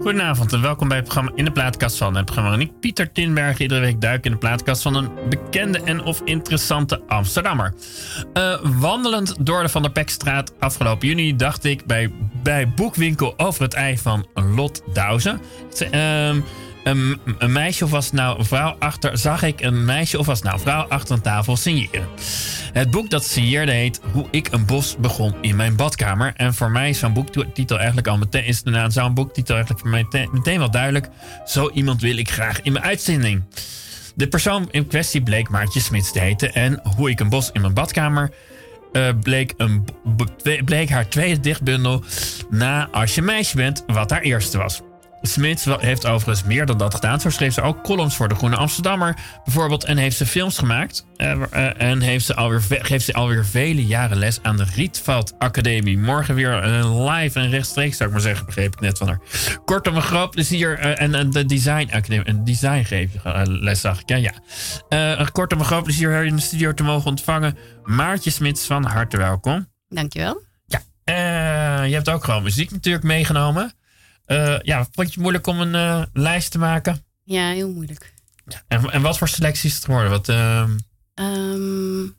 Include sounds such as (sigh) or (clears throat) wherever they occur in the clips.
Goedenavond en welkom bij het programma In de Plaatkast van. Het programma waarin ik, Pieter Tinberg, iedere week duik in de plaatkast van een bekende en of interessante Amsterdammer. Uh, wandelend door de Van der Pekstraat afgelopen juni dacht ik bij, bij Boekwinkel Over het Ei van Lot Douzen. Uh, een, meisje of was nou een vrouw achter. Zag ik een meisje of was nou een vrouw achter een tafel signeren. Het boek dat signeerde heet Hoe ik een bos begon in mijn badkamer. En voor mij is zo'n boektitel eigenlijk al meteen. Is zo'n boektitel eigenlijk voor mij meteen wel duidelijk. Zo iemand wil ik graag in mijn uitzending. De persoon in kwestie bleek Maartje Smits te heten. En Hoe ik een bos in mijn badkamer. Uh, bleek, een, bleek haar tweede dichtbundel na Als je meisje bent, wat haar eerste was. Smits heeft overigens meer dan dat gedaan. Zo schreef ze ook columns voor de Groene Amsterdammer bijvoorbeeld. En heeft ze films gemaakt. Uh, en heeft ze alweer, geeft ze alweer vele jaren les aan de Rietveld Academie. Morgen weer uh, live en rechtstreeks, zou ik maar zeggen. Begreep ik net van haar. Kortom, een groot plezier. en, en de Design Academie. Een design geef je les, zag ik. Ja, ja. kortom, een groot plezier hier in de studio te mogen ontvangen. Maartje Smits, van harte welkom. Dankjewel. Ja, je hebt ook gewoon muziek natuurlijk meegenomen. Uh, ja, vond je het moeilijk om een uh, lijst te maken? Ja, heel moeilijk. En, en wat voor selecties is het geworden? Wat, uh... um,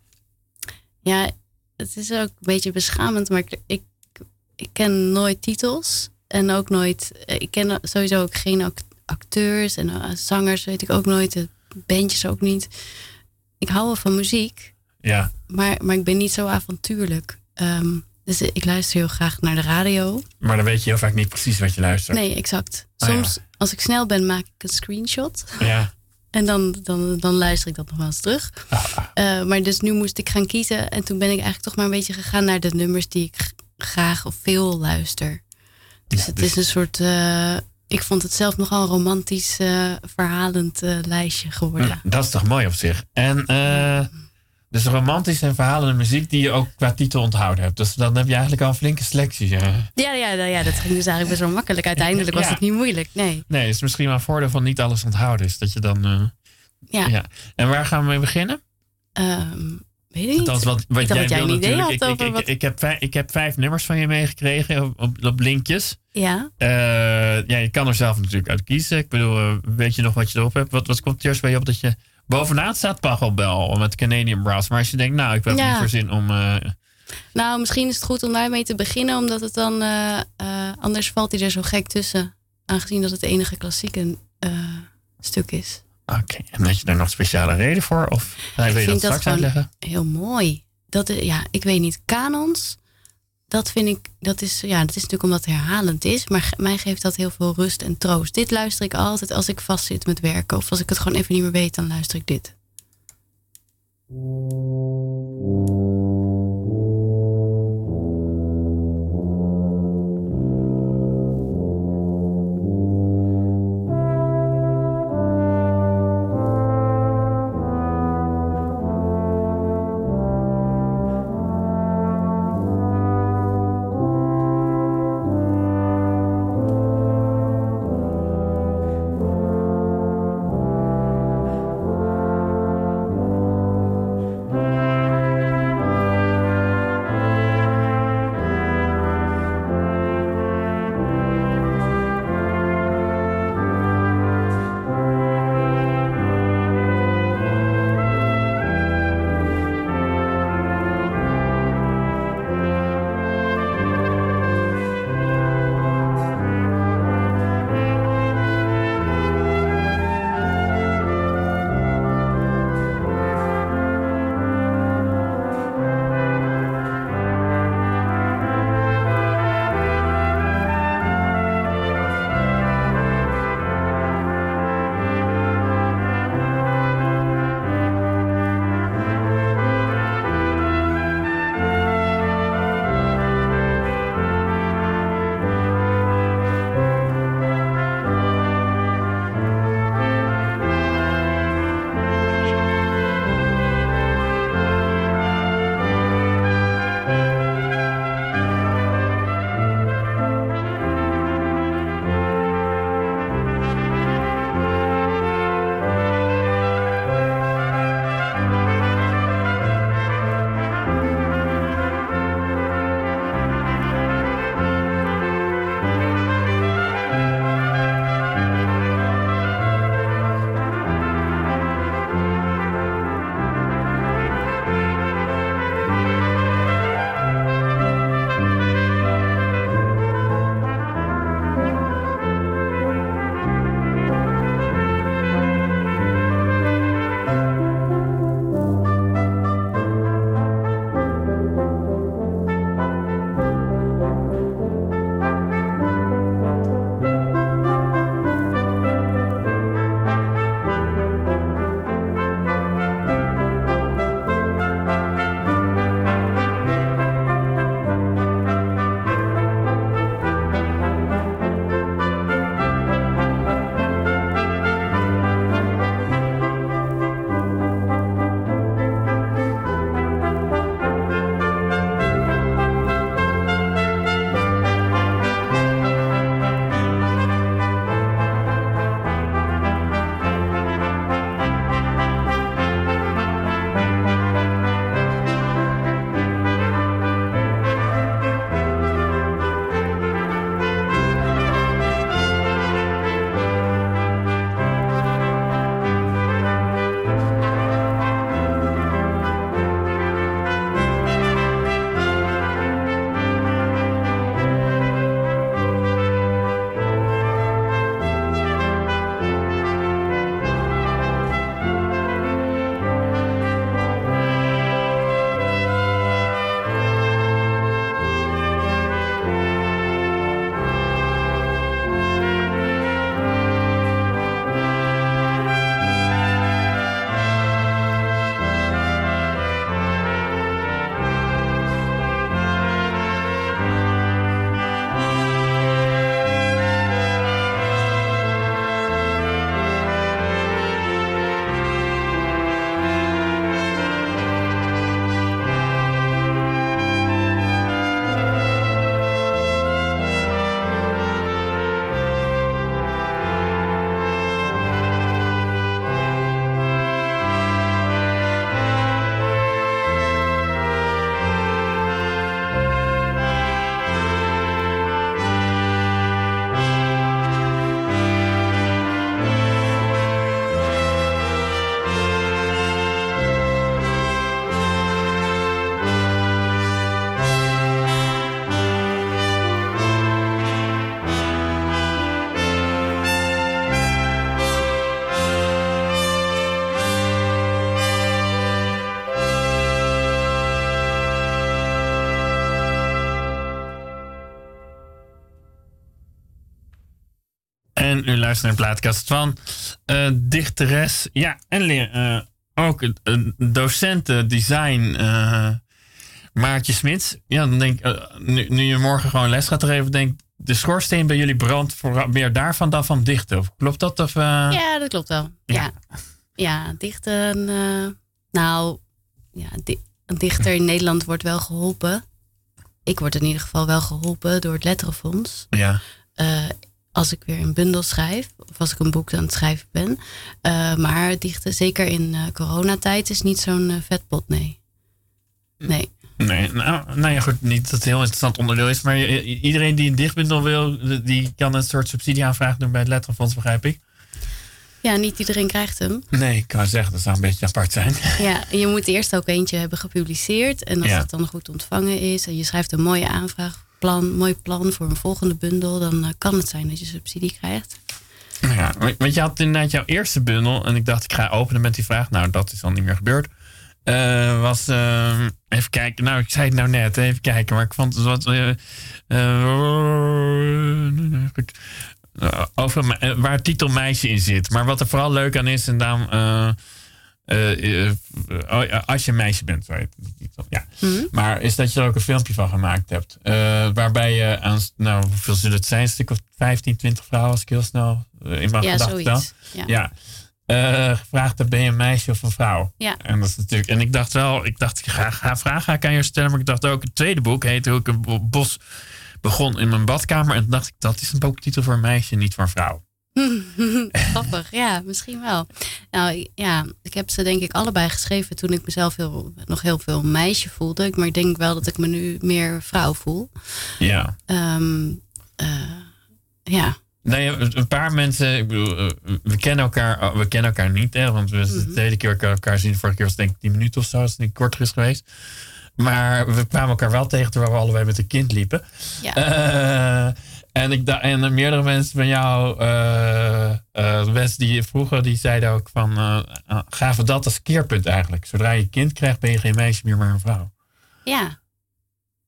ja, het is ook een beetje beschamend, maar ik, ik, ik, ken nooit titels. En ook nooit, ik ken sowieso ook geen acteurs en zangers, weet ik ook nooit. Bandjes ook niet. Ik hou wel van muziek. Ja. Maar, maar ik ben niet zo avontuurlijk. Um, dus ik luister heel graag naar de radio. Maar dan weet je heel vaak niet precies wat je luistert. Nee, exact. Ah, Soms, als ik snel ben, maak ik een screenshot. Ja. (laughs) En dan, dan, dan luister ik dat nog wel eens terug. Ah. Uh, maar dus nu moest ik gaan kiezen. En toen ben ik eigenlijk toch maar een beetje gegaan naar de nummers die ik graag of veel luister. Dus het is dus- een soort. Uh, ik vond het zelf nogal een romantisch, uh, verhalend lijstje geworden. Dat is toch mooi op zich. En dus romantische en verhalende muziek die je ook qua titel onthouden hebt. Dus dan heb je eigenlijk al een flinke selectie. Ja, ja, ja, ja dat ging dus eigenlijk best wel makkelijk. Uiteindelijk was het niet moeilijk. Nee. Nee, het is misschien wel een voordeel van niet alles onthouden. Is dat je dan. Uh, ja. ja. En waar gaan we mee beginnen? Um, weet ik niet. wat, wat ik jij, jij een idee had ik, over ik, wat... ik, heb vijf, ik heb vijf nummers van je meegekregen op, op, op linkjes. Ja. Uh, ja, je kan er zelf natuurlijk uit kiezen. Ik bedoel, uh, weet je nog wat je erop hebt? Wat, wat komt het eerst bij je op dat je Bovenaan staat Pachelbel met Canadian Brass. Maar als je denkt, nou, ik heb ja. niet voor zin om... Uh... Nou, misschien is het goed om daarmee te beginnen. Omdat het dan... Uh, uh, anders valt hij er zo gek tussen. Aangezien dat het enige klassieke stuk is. Oké, en heb je daar nog speciale reden voor? Of wil je dat straks uitleggen? Heel mooi. Dat, ja, ik weet niet. Kanons dat vind ik, dat is, ja, dat is natuurlijk omdat het herhalend is. Maar mij geeft dat heel veel rust en troost. Dit luister ik altijd als ik vastzit met werken. Of als ik het gewoon even niet meer weet, dan luister ik dit. En u luistert naar de plaatkast van uh, dichteres. Ja, en leer, ook een docent design Maartje Smits. Ja, dan denk nu, nu, je morgen gewoon les gaat geven, denk de schoorsteen bij jullie brandt voor meer daarvan dan van dichten. klopt dat? Of, Ja, dat klopt wel. Ja, ja. dichten. nou, ja, een dichter in Nederland wordt wel geholpen. Ik word in ieder geval wel geholpen door het Letterenfonds. Ja. Uh, als ik weer een bundel schrijf, of als ik een boek aan het schrijven ben. Uh, maar dichten, zeker in uh, coronatijd, is niet zo'n vetpot, nee. Nee. Nee, nou, nou ja, goed, niet dat het een heel interessant onderdeel is. Maar iedereen die een dichtbundel wil, die kan een soort subsidieaanvraag doen bij het Letterenfonds, begrijp ik. Ja, niet iedereen krijgt hem. Nee, ik kan zeggen, dat zou een beetje apart zijn. (laughs) Ja, je moet eerst ook eentje hebben gepubliceerd. En als het dan goed ontvangen is en je schrijft een mooie aanvraagplan, mooi plan voor een volgende bundel, dan eh, kan het zijn dat je subsidie krijgt. Ja, want je had inderdaad jouw eerste bundel en ik dacht ik ga openen met die vraag. Nou, dat is al niet meer gebeurd. Uh, was, uh, even kijken, nou ik zei het nou net, even kijken, maar ik vond het wat... Eh, over waar titel meisje in zit. Maar wat er vooral leuk aan is, en uh, als je een meisje bent, sorry, ja. Mm Maar is dat je er ook een filmpje van gemaakt hebt. waarbij je aan, nou, hoeveel zullen het zijn? Een stuk of 15, 20 vrouwen, als ik heel snel in mijn ja, gedachten dan. Ja. ja. gevraagd heb, ben je een meisje of een vrouw? Ja. En dat is natuurlijk. En ik dacht wel, ik dacht, ik ga, ga vragen ga ik aan je stellen. Maar ik dacht ook, het tweede boek heet ook een bos begon in mijn badkamer. En dacht ik, dat is een boektitel voor een meisje, niet voor een vrouw. (laughs) Grappig, ja, misschien wel. Nou ja, ik heb ze denk ik allebei geschreven toen ik mezelf heel, nog heel veel meisje voelde. Maar ik denk wel dat ik me nu meer vrouw voel. Ja. Um, ja. Nee, een paar mensen, ik bedoel, eh, we kennen elkaar, oh, we kennen elkaar niet, hè, want we mm -hmm. de tweede keer elkaar zien. Vorige keer was het denk ik 10 minuten of zo, als het niet korter is geweest. Maar we kwamen elkaar wel tegen terwijl we allebei met een kind liepen. Ja. Uh, en, ik en meerdere mensen van jou, uh, uh, mensen die vroeger, die zeiden ook van, gaven dat als keerpunt eigenlijk. Zodra je kind krijgt, ben je geen meisje meer, maar een vrouw. Ja.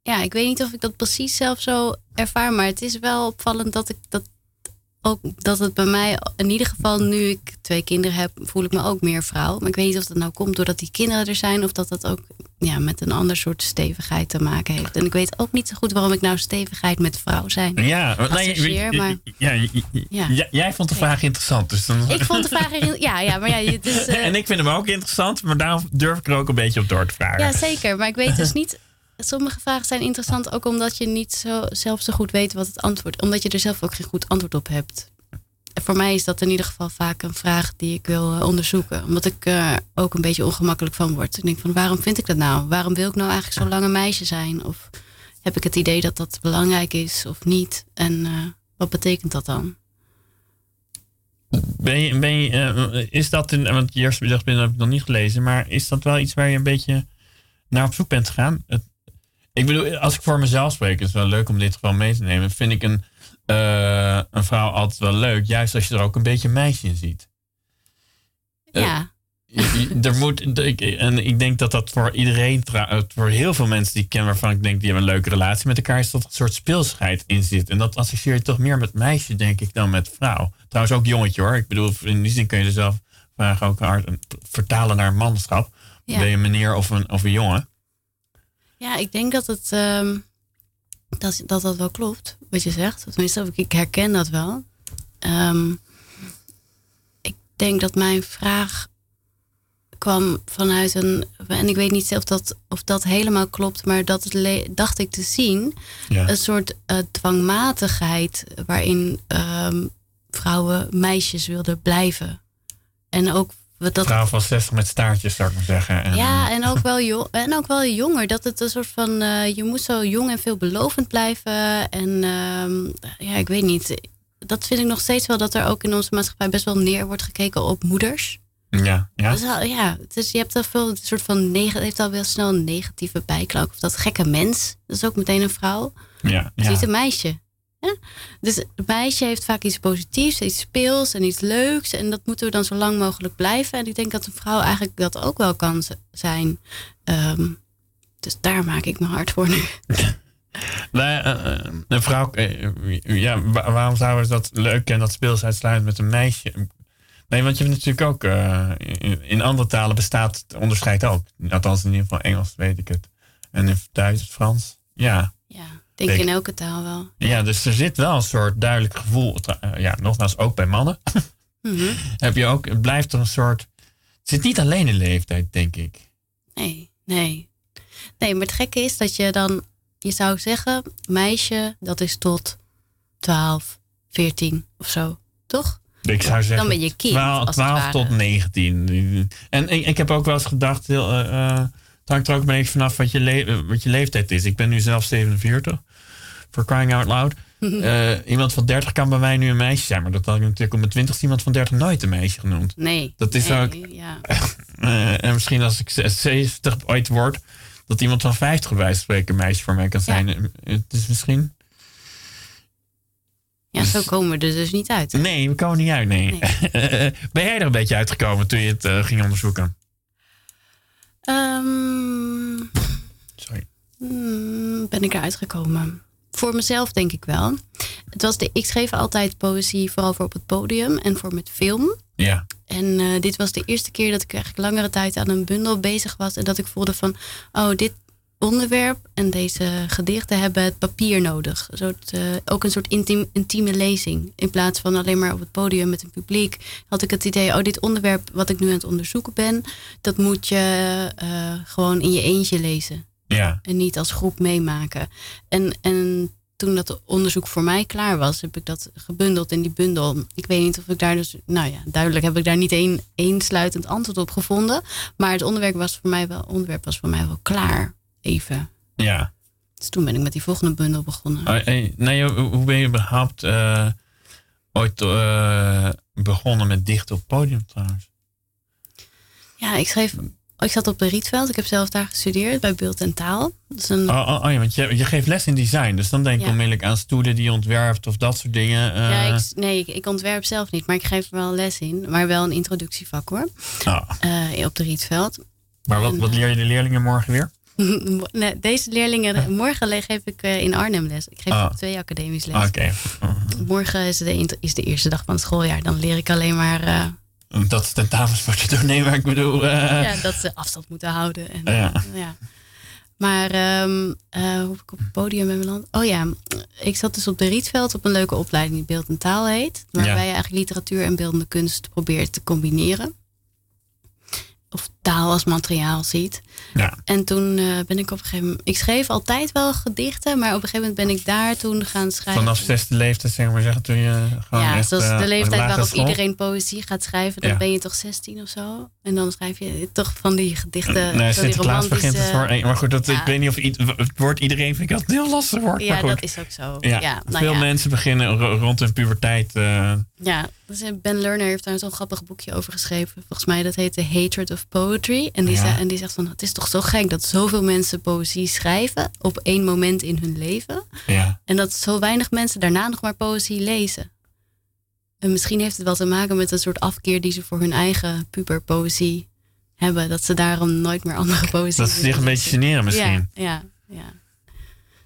Ja, ik weet niet of ik dat precies zelf zo ervaar, maar het is wel opvallend dat ik dat ook dat het bij mij, in ieder geval nu ik twee kinderen heb, voel ik me ook meer vrouw. Maar ik weet niet of dat nou komt doordat die kinderen er zijn of dat dat ook ja, met een ander soort stevigheid te maken heeft. En ik weet ook niet zo goed waarom ik nou stevigheid met vrouw zijn. Ja, nee, maar, ja, ja, jij vond de vraag interessant. Dus dan... Ik vond de vraag ja, ja, maar ja, dus, uh... (laughs) En ik vind hem ook interessant, maar daarom durf ik er ook een beetje op door te vragen. Ja, zeker. Maar ik weet dus (laughs) niet sommige vragen zijn interessant ook omdat je niet zo, zelf zo goed weet wat het antwoord Omdat je er zelf ook geen goed antwoord op hebt. En voor mij is dat in ieder geval vaak een vraag die ik wil eh, onderzoeken. Omdat ik er ook een beetje ongemakkelijk van word. Ik denk van waarom vind ik dat nou? Waarom wil ik nou eigenlijk zo lang een meisje zijn? Of heb ik het idee dat dat belangrijk is of niet? En uh, wat betekent dat dan? Ben je, ben je, is dat, in, want je eerste bedacht heb ik nog niet gelezen, maar is dat wel iets waar je een beetje naar op zoek bent gegaan? Ik bedoel, als ik voor mezelf spreek, is het wel leuk om dit gewoon mee te nemen. Vind ik een, uh, een vrouw altijd wel leuk, juist als je er ook een beetje meisje in ziet. Ja. Uh, er moet, en ik denk dat dat voor iedereen, voor heel veel mensen die ik ken, waarvan ik denk die hebben een leuke relatie met elkaar, is dat er een soort speelsheid in zit. En dat associeer je toch meer met meisje, denk ik, dan met vrouw. Trouwens ook jongetje hoor. Ik bedoel, in die zin kun je er zelf vragen ook vertalen naar manschap. Ben je een meneer of een, of een jongen? Ja, ik denk dat het ehm, dat, dat dat wel klopt, wat je zegt. Tenminste, ik herken dat wel. Ehm, ik denk dat mijn vraag kwam vanuit een. En ik weet niet of dat, of dat helemaal klopt, maar dat het dacht ik te zien. Een soort uh, dwangmatigheid waarin um, vrouwen meisjes wilden blijven. En ook dat, vrouw van 60 met staartjes, zou ik maar zeggen. En, ja, en ook, wel jong, en ook wel jonger. Dat het een soort van, uh, je moet zo jong en veelbelovend blijven. En uh, ja, ik weet niet. Dat vind ik nog steeds wel dat er ook in onze maatschappij best wel neer wordt gekeken op moeders. Ja, ja. Dus, ja dus je hebt al veel een soort van neg heeft al wel snel een negatieve bijklank. Of dat gekke mens, dat is ook meteen een vrouw. Ja, ja. is een meisje. Dus het meisje heeft vaak iets positiefs, iets speels en iets leuks. En dat moeten we dan zo lang mogelijk blijven. En ik denk dat een vrouw eigenlijk dat ook wel kan zijn. Um, dus daar maak ik me hard voor nu. (laughs) uh, een vrouw, uh, ja, waarom zouden we dat leuk en dat speels uitsluitend met een meisje? Nee, want je hebt natuurlijk ook, in, andere talen bestaat het onderscheid ook. Althans, in ieder geval Engels weet ik het. En in Duits, Frans, ja. Denk ik in elke taal wel. Ja, dus er zit wel een soort duidelijk gevoel. Ja, nogmaals, ook bij mannen. (laughs) Mm -hmm. Heb je ook, het blijft er een soort. Het zit niet alleen in leeftijd, denk ik. Nee, nee. Nee, maar het gekke is dat je dan, je zou zeggen, meisje, dat is tot 12, 14 of zo, toch? Ik zou zeggen, dan ben je kind. 12, 12 tot 19. En ik, ik, heb ook wel eens gedacht, heel, uh, het hangt er ook een beetje vanaf wat je, le wat je leeftijd is. Ik ben nu zelf 47, for crying out loud. Uh, (laughs) iemand van 30 kan bij mij nu een meisje zijn, maar dat had ik natuurlijk op mijn 20 iemand van 30 nooit een meisje genoemd. Nee. Dat is nee, ook. Ja. Uh, (laughs) en misschien als ik 70 ooit word, dat iemand van 50 bij wijze van spreken een meisje voor mij kan zijn. Ja. Het is misschien. Ja, dus, zo komen we er dus niet uit. Nee, we komen niet uit, nee. nee. (laughs) ben jij er een beetje uitgekomen toen je het uh, ging onderzoeken? Um, Sorry. Mm, ben ik eruit gekomen? Voor mezelf denk ik wel. Het was de, ik schreef altijd poëzie, vooral voor op het podium en voor met film. Ja. En uh, dit was de eerste keer dat ik eigenlijk langere tijd aan een bundel bezig was. En dat ik voelde van, oh, dit onderwerp en deze gedichten hebben het papier nodig. Een soort, uh, ook een soort intiem, intieme lezing. In plaats van alleen maar op het podium met een publiek, had ik het idee, oh, dit onderwerp wat ik nu aan het onderzoeken ben, dat moet je uh, gewoon in je eentje lezen. Ja. En niet als groep meemaken. En, en toen dat onderzoek voor mij klaar was, heb ik dat gebundeld in die bundel. Ik weet niet of ik daar dus, nou ja, duidelijk heb ik daar niet één eensluitend antwoord op gevonden. Maar het onderwerp was voor mij wel, onderwerp was voor mij wel klaar, even. Ja. Dus toen ben ik met die volgende bundel begonnen. Oh, hey, nee, hoe ben je überhaupt uh, ooit uh, begonnen met dichten op het podium trouwens? Ja, ik schreef ik zat op de Rietveld. Ik heb zelf daar gestudeerd bij Beeld en Taal. Dat is een... oh, oh, oh, ja, want je, je geeft les in design. Dus dan denk ik ja. onmiddellijk aan stoelen die je ontwerpt of dat soort dingen. Uh... Ja, ik, nee, ik, ik, ontwerp zelf niet, maar ik geef er wel les in. Maar wel een introductievak hoor. Oh. Uh, op de Rietveld. Maar wat, en, wat leer je de leerlingen morgen weer? (laughs) nee, deze leerlingen, (laughs) morgen geef ik in Arnhem les. Ik geef op twee academisch les. Okay. Morgen is de, is de eerste dag van het schooljaar. Dan leer ik alleen maar uh, dat tentamens moeten doen. Nee, maar ik bedoel... Uh... Ja, dat ze afstand moeten houden. En, ja. ja. Maar um, hoe ik op het podium ben beland? Oh ja, ik zat dus op de Rietveld op een leuke opleiding die Beeld en Taal heet. Waarbij ja. je eigenlijk literatuur en beeldende kunst probeert te combineren. Of taal als materiaal ziet. Ja. En toen uh, ben ik op een gegeven moment... Ik schreef altijd wel gedichten, maar op een gegeven moment ben ik daar toen gaan schrijven. Vanaf zesde leeftijd, zeg maar zeggen, toen je gewoon Ja, echt, zoals uh, de leeftijd waarop school? iedereen poëzie gaat schrijven. Dan Ja. ben je toch 16 of zo? En dan schrijf je toch van die gedichten, Nee, van die Sinterklaas begint het voor. Maar goed, dat, ik weet niet of het woord iedereen vind ik altijd heel lastig woord. Ja, dat is ook zo. Ja, Ja, nou veel mensen beginnen ro- rond hun puberteit. eh, Ja, dus eh, Ben Lerner heeft daar zo'n grappig boekje over geschreven. Volgens mij dat heet The Hatred of Poetry. En die, Ja. zei- en die zegt van, het is toch zo gek dat zoveel mensen poëzie schrijven op één moment in hun leven. ja. En dat zo weinig mensen daarna nog maar poëzie lezen. En misschien heeft het wel te maken met een soort afkeer die ze voor hun eigen puberpoëzie hebben. Dat ze daarom nooit meer andere poëzie Dat ze zich een beetje generen misschien. Ja, ja, ja.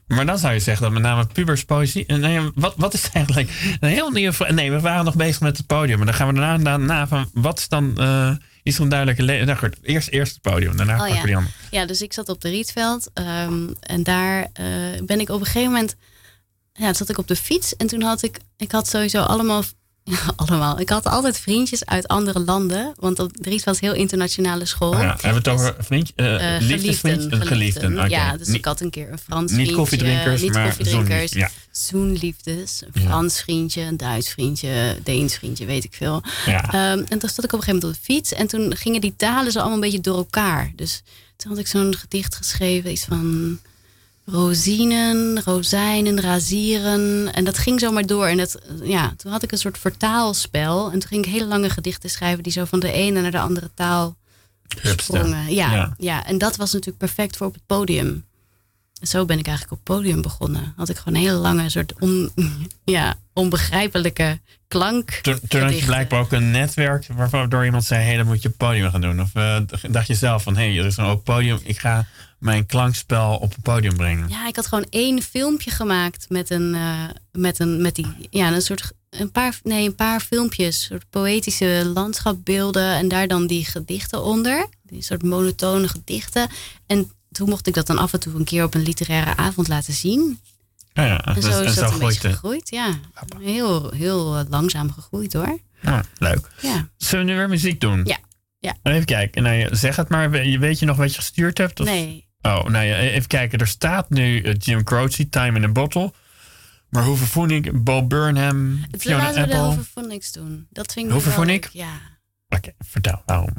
Maar dan zou je zeggen dat met name puberspoëzie... eh, Nee, wat, wat is eigenlijk een heel nieuwe vraag? Nee, we waren nog bezig met het podium. Maar dan gaan we daarna, daarna van... Wat is dan... eh is er een duidelijke... Le- nou goed, eerst, eerst het podium, daarna Oh, ja. die andere. Ja, dus ik zat op de Rietveld. ehm, en daar eh, ben ik op een gegeven moment... Ja, zat ik op de fiets. En toen had ik... Ik had sowieso allemaal... (laughs) Allemaal. Ik had altijd vriendjes uit andere landen. Want op de Rietveld is heel internationale school. Oh, ja. Hebben we het over vriendje, eh Eh, liefdesvriend? geliefden. Ja, dus Niet- ik had een keer een Frans Niet vriendje. koffiedrinkers, niet maar koffiedrinkers. ja. Zoenliefdes. Een. Frans vriendje, een Duits vriendje, Deens vriendje, weet ik veel. Ja. Ehm, en toen zat ik op een gegeven moment op de fiets. En toen gingen die talen zo allemaal een beetje door elkaar. Dus toen had ik zo'n gedicht geschreven. Iets van rozijnen, rozijnen, razieren. En dat ging zomaar door. En dat, ja, toen had ik een soort vertaalspel. En toen ging ik hele lange gedichten schrijven... die zo van de ene naar de andere taal sprongen. Ja, Ja. ja. en dat was natuurlijk perfect voor op het podium. Zo ben ik eigenlijk op podium begonnen. Had ik gewoon een hele lange soort on, (laughs) ja, onbegrijpelijke klank. Toen, toen had je blijkbaar ook een netwerk waardoor iemand zei: hé, hey, dan moet je podium gaan doen. Of uh, dacht je zelf van: hé, hey, er is een open podium, ik ga mijn klankspel op het podium brengen? Ja, ik had gewoon één filmpje gemaakt met een, uh, met een, met die, ja, een soort, een paar, nee, een paar filmpjes, soort poëtische landschapbeelden en daar dan die gedichten onder, die soort monotone gedichten. En toen mocht ik dat dan af en toe een keer op een literaire avond laten zien. Ja, ja. En zo is dat een beetje gegroeid. Ja, heel, heel langzaam gegroeid hoor. Ja, leuk. Ja. Zullen we nu weer muziek doen? Ja. ja. Even kijken. Nou, zeg het maar. Weet je nog wat je gestuurd hebt? Of? Nee. Oh, nou ja, even kijken. Er staat nu uh, Jim Croce, Time in a Bottle. Maar Hoover Phoenix, Bob Burnham, Fiona laten we Apple. de Hoover doen. Dat vind ik Hoover Ja. Oké, vertel. waarom.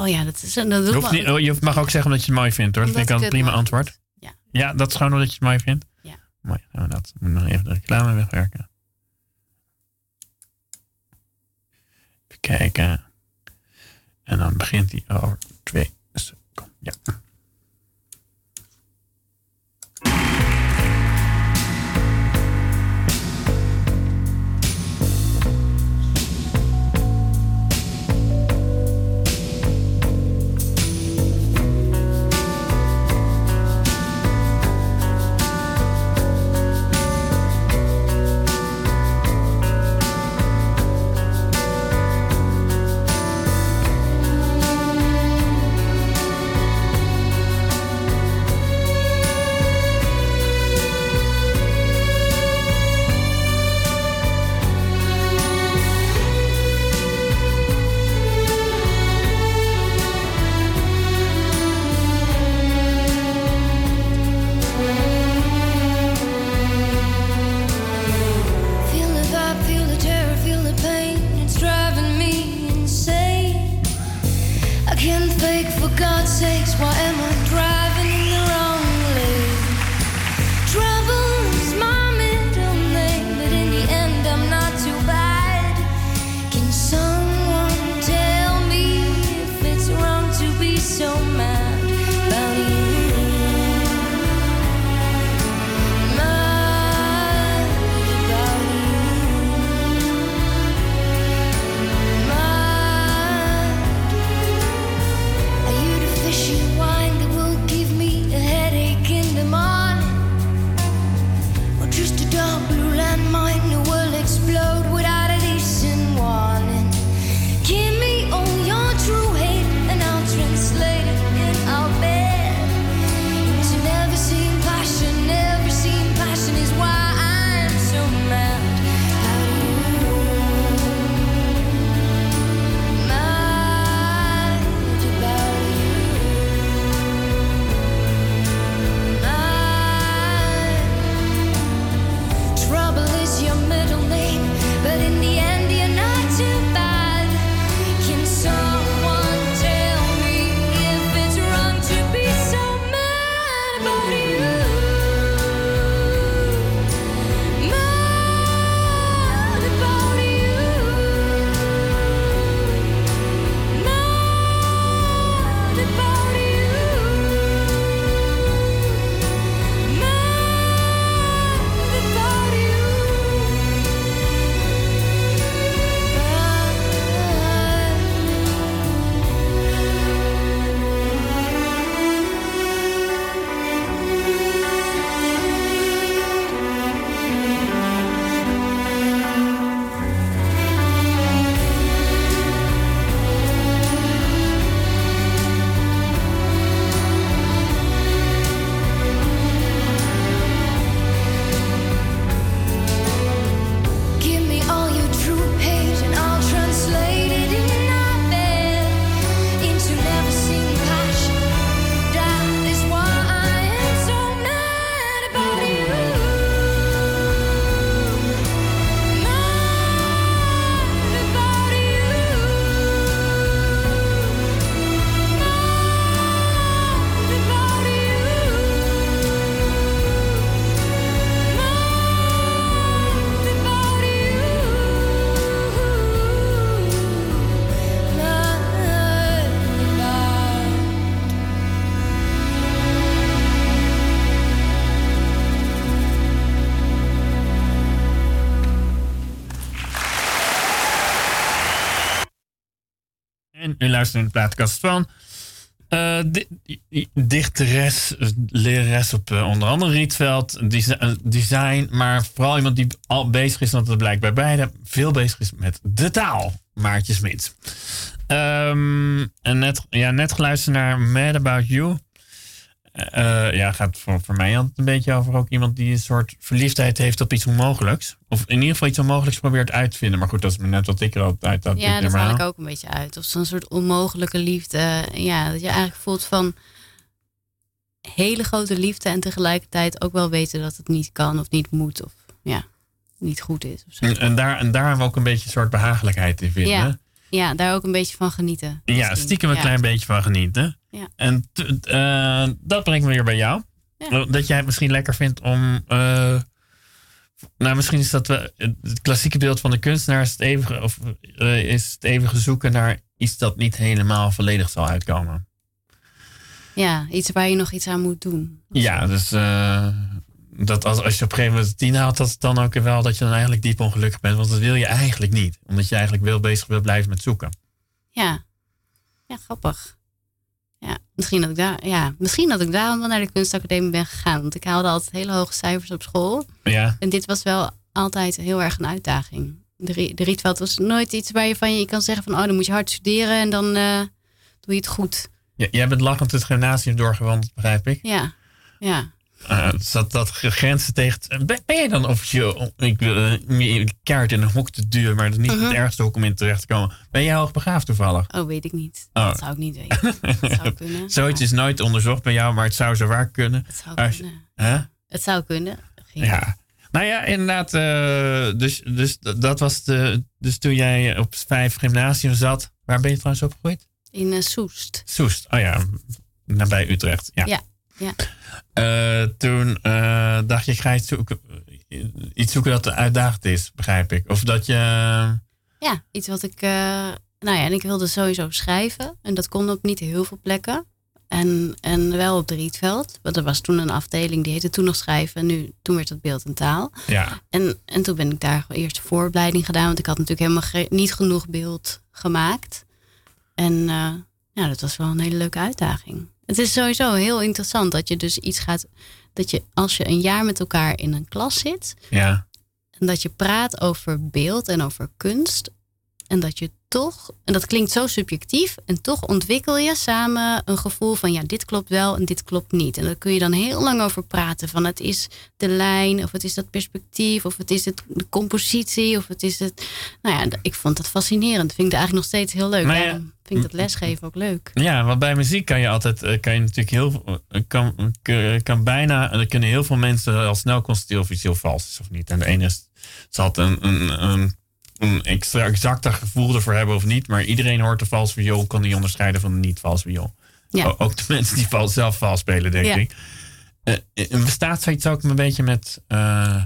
Oh ja, dat is dat Je, doet hoeft wel- niet, je mag ook zeggen omdat je het mooi vindt hoor. Dat vind ik een prima antwoord. Ja. Ja, dat is gewoon omdat je het mooi vindt? Ja. Mooi. Nou, dat moet nog even de reclame wegwerken. Even kijken. En dan begint hij over twee seconden. Ja. En u luistert naar de plaatkast van uh, dichteres, lerares op uh, onder andere Rietveld, design, maar vooral iemand die al bezig is, want het blijkt bij beide, veel bezig is met de taal. Maartje Smit. Um, en net, ja, net geluisterd naar Mad About You. Uh, ja, gaat voor, voor mij altijd een beetje over ook iemand die een soort verliefdheid heeft op iets onmogelijks. Of in ieder geval iets onmogelijks probeert uit te vinden. Maar goed, dat is net wat ik er altijd uit had. Ja, dat haal ik ook een beetje uit. Of zo'n soort onmogelijke liefde. Ja, dat je eigenlijk voelt van hele grote liefde en tegelijkertijd ook wel weten dat het niet kan of niet moet. Of ja, niet goed is. Of zo. En, en, daar, en daar hebben we ook een beetje een soort behagelijkheid in vinden. Ja. Ja, daar ook een beetje van genieten. Ja, stiekem een klein beetje van genieten. Ja. En uh, dat brengt me weer bij jou. Ja. Dat jij het misschien lekker vindt om. Uh, nou, misschien is dat we het klassieke beeld van de kunstenaar is het eeuwige, of, uh, is het eeuwige zoeken naar iets dat niet helemaal volledig zal uitkomen. Ja, iets waar je nog iets aan moet doen. Ja, dus dat als, als je op een gegeven moment tien haalt, dat dan ook wel dat je dan eigenlijk diep ongelukkig bent. Want dat wil je eigenlijk niet. Omdat je eigenlijk wel bezig wil blijven met zoeken. Ja, ja grappig. Ja, misschien dat ik daar, ja, misschien dat ik daarom wel naar de kunstacademie ben gegaan. Want ik haalde altijd hele hoge cijfers op school. Ja. En dit was wel altijd heel erg een uitdaging. De, de Rietveld was nooit iets waar je van je kan zeggen van oh, dan moet je hard studeren en dan uh, doe je het goed. Ja, jij bent lachend het gymnasium doorgewandeld, begrijp ik? Ja, ja. Uh, zat dat grenzen tegen. Ben, je dan officieel. Ik wil uh, kaart in een hok te duur, maar dat niet uh -huh. het ergste hok om in terecht te komen. Ben jij hoogbegaafd toevallig? Oh, weet ik niet. Oh. Dat zou ik niet weten. (laughs) dat zou kunnen. Zoiets is nooit onderzocht bij jou, maar het zou zo waar kunnen. Het zou kunnen. Huh? Het zou kunnen. Geen ja. Nou ja, inderdaad. Uh, dus, dus dat was de. Dus toen jij op vijf gymnasium zat. Waar ben je trouwens opgegroeid? In Soest. Soest, oh ja. Nabij Utrecht. Ja. ja. Ja. Uh, toen uh, dacht je, ik ga iets zoeken, iets zoeken dat uitdagend is, begrijp ik. Of dat je. Ja, iets wat ik. Uh, nou ja, en ik wilde sowieso schrijven. En dat kon op niet heel veel plekken. En, en wel op de Rietveld. Want er was toen een afdeling die heette toen nog schrijven. En nu, toen werd het beeld en taal. Ja. En, en toen ben ik daar eerst vooropleiding gedaan. Want ik had natuurlijk helemaal niet genoeg beeld gemaakt. En ja, dat was wel een hele leuke uitdaging. Het is sowieso heel interessant dat je dus iets gaat. Dat je als je een jaar met elkaar in een klas zit. Ja. En dat je praat over beeld en over kunst. En dat je toch, en dat klinkt zo subjectief, en toch ontwikkel je samen een gevoel van ja, dit klopt wel en dit klopt niet. En daar kun je dan heel lang over praten. Van het is de lijn, of het is dat perspectief, of het is het, de compositie, of het is het. Nou ja, ik vond dat fascinerend. Vind ik eigenlijk nog steeds heel leuk. Ja, vind ik dat lesgeven ook leuk. Ja, want bij muziek kan je altijd, eh, kan je natuurlijk heel, eh, kan, kan bijna, er kunnen heel veel mensen al snel constateren of iets heel vals is of niet. En de ene is, zal een, een, een een extra exacter gevoel ervoor hebben of niet. Maar iedereen hoort de vals viool, kan die onderscheiden van de niet vals viool. Ja. Ook de mensen die vals, zelf vals spelen, denk ik. Uh, bestaat zoiets ook een beetje met uh,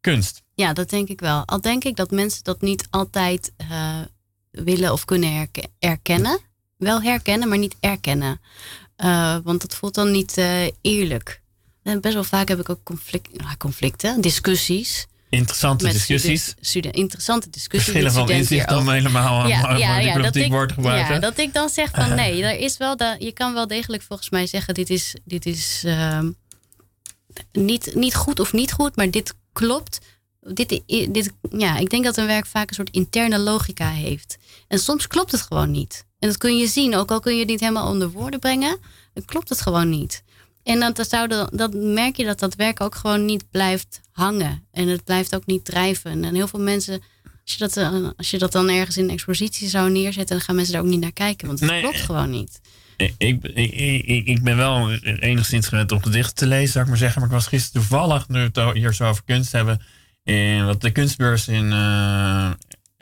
kunst? Ja, dat denk ik wel. Al denk ik dat mensen dat niet altijd uh, willen of kunnen erkennen. Wel herkennen, maar niet erkennen. want dat voelt dan niet eerlijk. En best wel vaak heb ik ook conflict, nou, conflicten, discussies. Interessante discussies. Student, interessante discussies. Verschillen van inzicht om helemaal ja, ja, ja, dat ik, woord gebruiken. Ja, dat ik dan zeg van nee, er is wel je kan wel degelijk volgens mij zeggen dit is, dit is uh, niet, niet goed of niet goed, maar dit klopt. Dit, dit, ja, ik denk dat een werk vaak een soort interne logica heeft. En soms klopt het gewoon niet. En dat kun je zien, ook al kun je het niet helemaal onder woorden brengen, dan klopt het gewoon niet. En dat, dat, dat merk je dat dat werk ook gewoon niet blijft hangen. En het blijft ook niet drijven. En heel veel mensen, als je dat, eh, als je dat dan ergens in een expositie zou neerzetten, dan gaan mensen daar ook niet naar kijken. Want het klopt gewoon niet. Ik, ik, ik, ik, ben wel enigszins gewend om gedichten te lezen, zou ik maar zeggen. Maar ik was gisteren toevallig, nu we het hier zo over kunst hebben, in wat de kunstbeurs in, uh,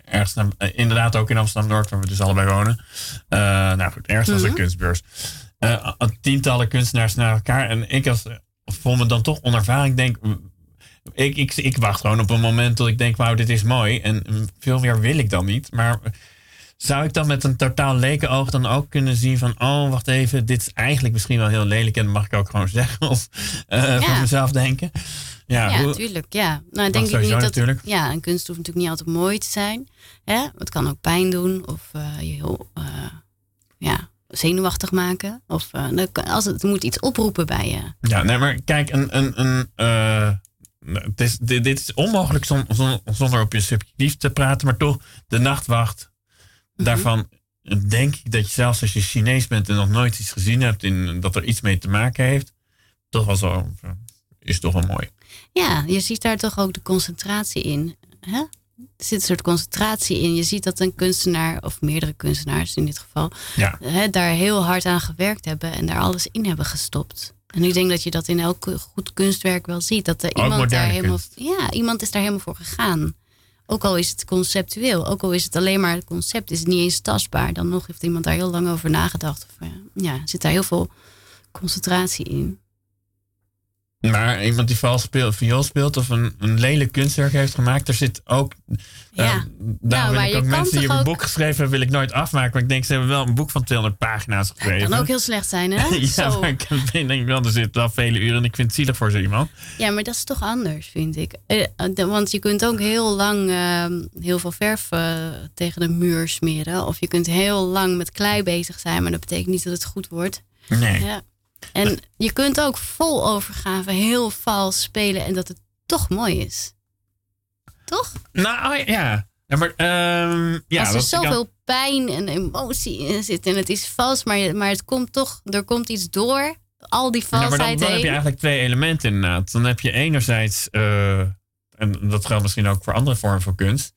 ergens, inderdaad ook in Amsterdam-Noord, waar we dus allebei wonen. Uh, nou goed, ergens was een mhm. kunstbeurs uh, tientallen kunstenaars naar elkaar. En ik als, vond me dan toch onervaren. Ik denk, ik, ik, ik wacht gewoon op een moment dat ik denk, wauw, dit is mooi. En veel meer wil ik dan niet. Maar zou ik dan met een totaal leken oog dan ook kunnen zien van, oh, wacht even, dit is eigenlijk misschien wel heel lelijk. En dat mag ik ook gewoon (laughs) zeggen of uh, ja. van mezelf denken. Ja, Ja, hoe-. Ja. Nou, denk ik niet dat. natuurlijk. Ja, een kunst hoeft natuurlijk niet altijd mooi te zijn. Hè? Het kan ook pijn doen of eh, je heel ja, zenuwachtig maken. Of eh, als het, moet iets oproepen bij je. Ja, nee, maar kijk, een, een, een, eh, het is, dit, dit is onmogelijk zon- zon- zonder op je subjectief te praten, maar toch, de nachtwacht, Mhm. daarvan denk ik dat je zelfs als je Chinees bent en nog nooit iets gezien hebt, in, dat er iets mee te maken heeft, toch wel zo, is toch wel mooi. Ja, je ziet daar toch ook de concentratie in. Hè? Er zit een soort concentratie in. Je ziet dat een kunstenaar, of meerdere kunstenaars in dit geval, Ja, hè, daar heel hard aan gewerkt hebben en daar alles in hebben gestopt. En ik denk dat je dat in elk goed kunstwerk wel ziet. Dat er iemand daar helemaal. kunst. Ja, iemand is daar helemaal voor gegaan. Ook al is het conceptueel, ook al is het alleen maar het concept, is het niet eens tastbaar. Dan nog heeft iemand daar heel lang over nagedacht. Of, eh, ja, zit daar heel veel concentratie in. Maar iemand die vals speelt, viool speelt of een, een lelijk kunstwerk heeft gemaakt, er zit ook. Ja. eh, daarom maar wil ik ook mensen die een ook- boek geschreven hebben, wil ik nooit afmaken. Maar ik denk, ze hebben wel een boek van 200 pagina's geschreven. Kan ook heel slecht zijn, hè? (laughs) ja, Zo. maar ik denk ik wel, er zit wel vele uren en ik vind het zielig voor zo iemand. Ja, maar dat is toch anders, vind ik. Eh, de- Want je kunt ook heel lang ehm, heel veel verf eh, tegen de muur smeren. Of je kunt heel lang met klei bezig zijn, maar dat betekent niet dat het goed wordt. Nee. Ja. En je kunt ook vol overgave heel vals spelen en dat het toch mooi is. Toch? Nou ja. ja maar ehm, ja, Als er zoveel pijn en emotie in zit en het is vals, maar, maar het komt toch, er komt iets door. Al die Ja, maar valsheid dan, dan heb je eigenlijk twee elementen inderdaad. Dan heb je enerzijds, eh, en dat geldt misschien ook voor andere vormen van kunst,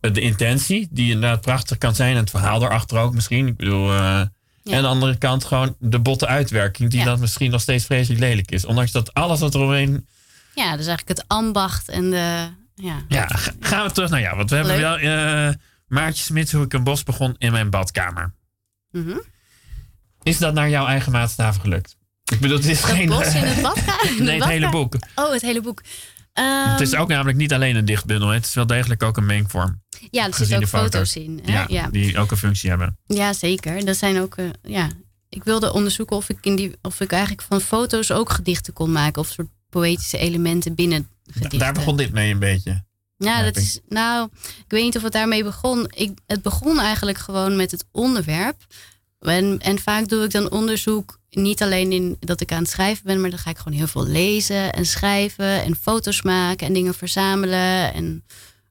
eh, de intentie, die inderdaad prachtig kan zijn. En het verhaal erachter ook misschien. Ik bedoel, En aan de andere kant gewoon de botte uitwerking, die Ja. dan misschien nog steeds vreselijk lelijk is. Ondanks dat alles wat eromheen. Ja, dus eigenlijk het ambacht en de... Ja, Ja, ga- gaan we terug naar jou. Want we hebben wel eh Maartje Smits, hoe ik een bos begon in mijn badkamer. Mhm. Is dat naar jouw eigen maatstaven gelukt? Ik bedoel, het is geen. bos in het (laughs) badkamer? nee, het hele boek. Oh, het hele boek. Ehm, Het is ook namelijk niet alleen een dichtbundel. Het is wel degelijk ook een mengvorm. ja, er zitten ook de foto's. foto's in. Hè? Ja, Ja, Die ook een functie hebben. ja. zeker. Dat zijn ook... eh, ja. Ik wilde onderzoeken of ik, in die, of ik eigenlijk van foto's ook gedichten kon maken. Of soort poëtische elementen binnen gedichten. Daar begon dit mee een beetje. Ja, dat is. Nou, ik weet niet of het daarmee begon. Ik, het begon eigenlijk gewoon met het onderwerp. En, en vaak doe ik dan onderzoek niet alleen in dat ik aan het schrijven ben, maar dan ga ik gewoon heel veel lezen en schrijven en foto's maken en dingen verzamelen. En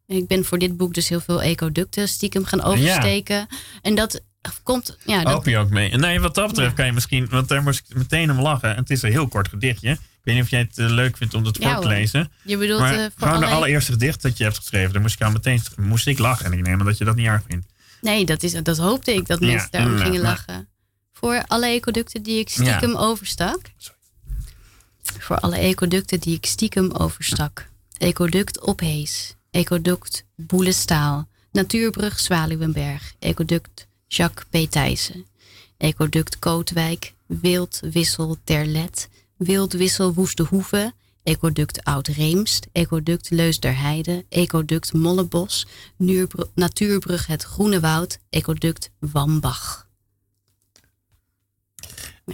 ik ben voor dit boek dus heel veel ecoducten stiekem gaan oversteken. En dat komt. Ja, dat, Hoop je ook mee. En nee, wat dat betreft Ja. kan je misschien, want daar moest ik meteen om lachen. En het is een heel kort gedichtje. Ik weet niet of jij het eh, leuk vindt om dat Ja, voor te lezen. je bedoelt Maar eh, voor gewoon de alle- allereerste gedicht dat je hebt geschreven, daar moest ik al meteen moest ik lachen. En ik neem aan dat je dat niet erg vindt. Nee, dat, is, dat hoopte ik dat mensen daarom ja, gingen lachen. Voor alle ecoducten die ik stiekem overstak. Voor alle ecoducten die ik stiekem overstak. Ecoduct Ophees. Ecoduct Boelestaal. Natuurbrug Zwaluwenberg. Ecoduct Jacques P. Thijssen. Ecoduct Kootwijk. Wildwissel Terlet. Wildwissel Woeste Hoeve. Ecoduct Oud-Reemst. Ecoduct Leusderheide. Ecoduct Mollebos. Natuurbrug Het Groene Woud. Ecoduct Wambach.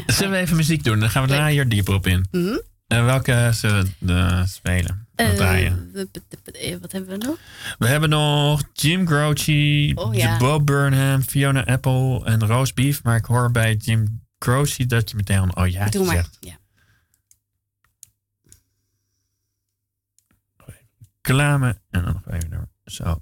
Zullen we even muziek doen? Dan gaan we daarna hier dieper op in. Mhm. En welke zullen we eh, spelen? Eh, draaien? eh, wat hebben we nog? We hebben nog Jim Croce, Oh, ja. Bob Burnham, Fiona Apple en Roast Beef. Maar ik hoor bij Jim Croce dat je meteen al oh ja Doe maar. zegt. Ja. En dan nog even er zo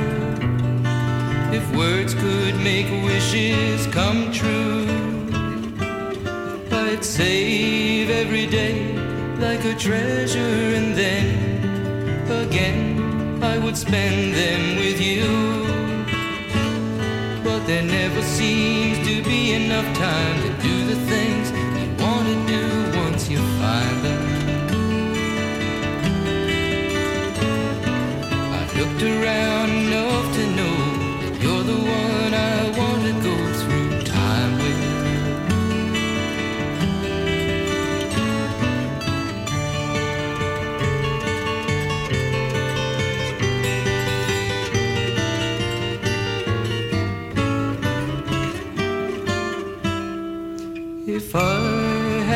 If words could make wishes come true, I'd save every day like a treasure, and then again I would spend them with you. But there never seems to be enough time to do the things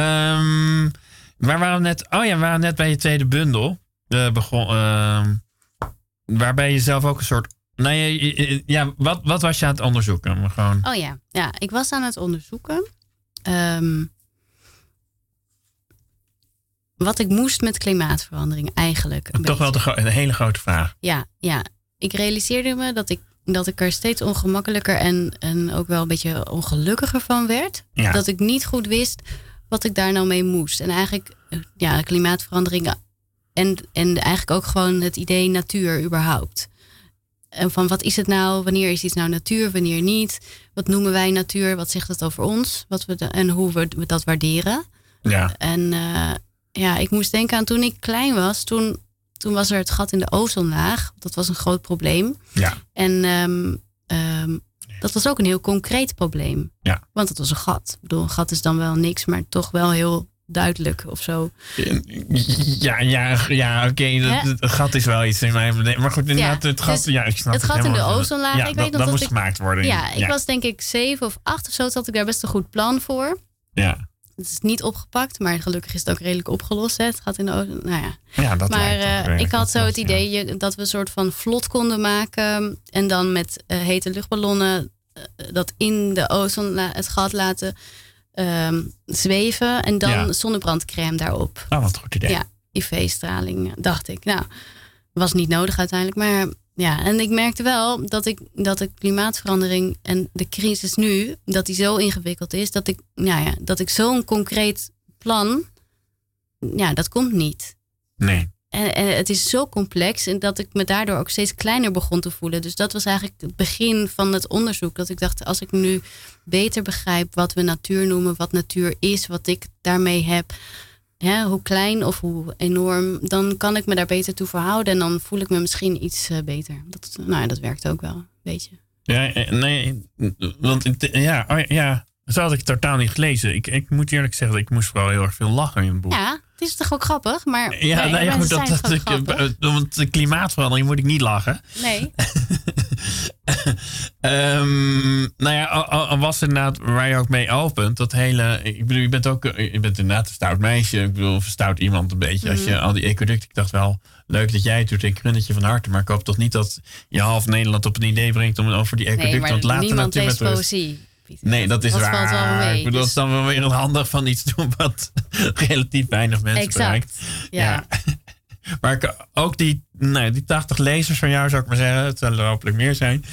Ehm, waar waren we net? Oh ja, we waren net bij je tweede bundel. eh, begon, ehm, waarbij je zelf ook een soort. Je- je- ja, wat, wat was je aan het onderzoeken? Maar Gewoon, Oh ja, ja, ik was aan het onderzoeken. ehm, wat ik moest met klimaatverandering eigenlijk. een toch wel de, een hele grote vraag. Ja, ja. Ik realiseerde me dat ik, dat ik er steeds ongemakkelijker en, en ook wel een beetje ongelukkiger van werd. Ja. Dat ik niet goed wist wat ik daar nou mee moest. En eigenlijk, eh, ja, klimaatverandering en, en eigenlijk ook gewoon het idee natuur überhaupt. En van wat is het nou? Wanneer is iets nou natuur? Wanneer niet? Wat noemen wij natuur? Wat zegt het over ons? Wat we de- en hoe we dat waarderen? Ja, En eh, ja, ik moest denken aan toen ik klein was. Toen, toen was er het gat in de ozonlaag. Dat was een groot probleem. ja, En ehm, ehm, dat was ook een heel concreet probleem. Ja. Want het was een gat. Ik bedoel, een gat is dan wel niks, maar toch wel heel duidelijk of zo. ja, ja, ja oké. Hè? het, het gat is wel iets in mijn. Maar goed, inderdaad, het gat. dus ja, ik snap het gat in de ozonlaag, Ja, ik dat, weet nog dat dat moest ik- gemaakt worden. Ja, ik was denk ik zeven of acht of zo. Toen had ik daar best een goed plan voor. Ja, Het is niet opgepakt, maar gelukkig is het ook redelijk opgelost. Hè? Het gat in de. Nou ja. ja dat maar eh, ik had zo het ja. idee dat we een soort van vlot konden maken. En dan met eh, hete luchtballonnen eh, dat in de ozon het gat laten ehm, zweven. En dan Ja. zonnebrandcrème daarop. Oh, wat een goed idee. Ja, IV-straling, dacht ik. Nou, was niet nodig uiteindelijk. Maar ja, en ik merkte wel dat ik dat de klimaatverandering en de crisis nu, dat die zo ingewikkeld is, dat ik, nou ja, dat ik zo'n concreet plan, ja, dat komt niet. Nee. En, en het is zo complex en dat ik me daardoor ook steeds kleiner begon te voelen. Dus dat was eigenlijk het begin van het onderzoek. Dat ik dacht, als ik nu beter begrijp wat we natuur noemen, wat natuur is, wat ik daarmee heb, hè, hoe klein of hoe enorm, dan kan ik me daar beter toe verhouden en dan voel ik me misschien iets eh, beter. Dat, nou ja, dat werkt ook wel, weet je. Ja, eh, nee, want het- ja, oh ja, zo had ik het totaal niet gelezen. Ik, ik moet eerlijk zeggen, ik moest vooral heel erg veel lachen in het boek. Ja, het is toch ook grappig, maar Ja, nou ja, goed, dat, dat, ik, eh, want de klimaatverandering moet ik niet lachen. Nee, (laughs) Ehm, nou ja, al, was inderdaad waar je ook mee opent. Dat hele, ik bedoel, je bent ook, eh, je bent inderdaad een stout meisje. Ik bedoel, of een stout iemand een beetje. Als Mhm. je al die ecoducten, ik dacht wel, leuk dat jij het doet. Ik gun het je van harte. Maar ik hoop toch niet dat je half Nederland op een idee brengt om over die nee ecoducten. maar want laat de niemand natuur leest met rust. poëzie. Pieter. Nee, dat is valt waar. wel mee. ik bedoel, dat Dus- is dan wel weer een handig van iets doen wat (laughs) relatief weinig mensen bereikt. Exact. Ja. (laughs) Maar ik, ook die, nou, die 80 lezers van jou, zou ik maar zeggen, het zullen er hopelijk meer zijn.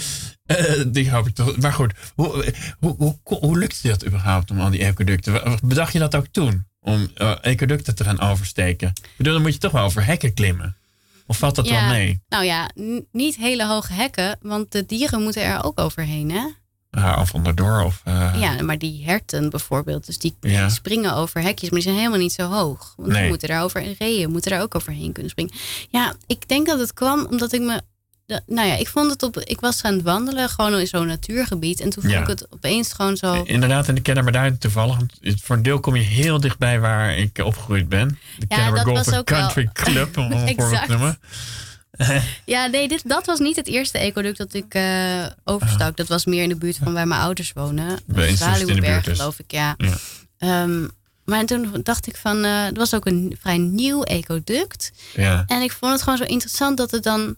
eh, die hoop ik toch. Maar goed, hoe, hoe, hoe, hoe lukte dat überhaupt om al die ecoducten? Bedacht je dat ook toen? Om eh, ecoducten te gaan oversteken? Ik bedoel, dan moet je toch wel over hekken klimmen. Of valt dat wel mee? Nou ja, niet hele hoge hekken, want de dieren moeten er ook overheen, hè? Ja, of onderdoor. Of, eh, Ja, maar die herten bijvoorbeeld, dus die, Ja. springen over hekjes, maar die zijn helemaal niet zo hoog. Want Nee. die moeten daar over en reeën moeten daar ook overheen kunnen springen. Ja, ik denk dat het kwam omdat ik me. nou ja, ik vond het op. Ik was aan het wandelen, gewoon in zo'n natuurgebied. En toen vond Ja. ik het opeens gewoon zo. Inderdaad, in de Kennemerduin toevallig. want Voor een deel kom je heel dichtbij waar ik opgegroeid ben. De Ja, Kennemer dat was Golf ook wel- Country Club, om (laughs) te noemen. (laughs) Ja, nee, dit, dat was niet het eerste ecoduct dat ik eh, overstak. Dat was meer in de buurt van waar mijn ouders wonen. Bij dus. geloof ik, ja. Ja. Ehm, maar toen dacht ik van, eh, het was ook een vrij nieuw ecoduct. Ja, En ik vond het gewoon zo interessant dat het dan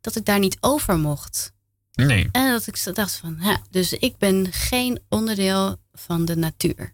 dat ik daar niet over mocht. nee. En dat ik dacht van, ja, dus ik ben geen onderdeel van de natuur.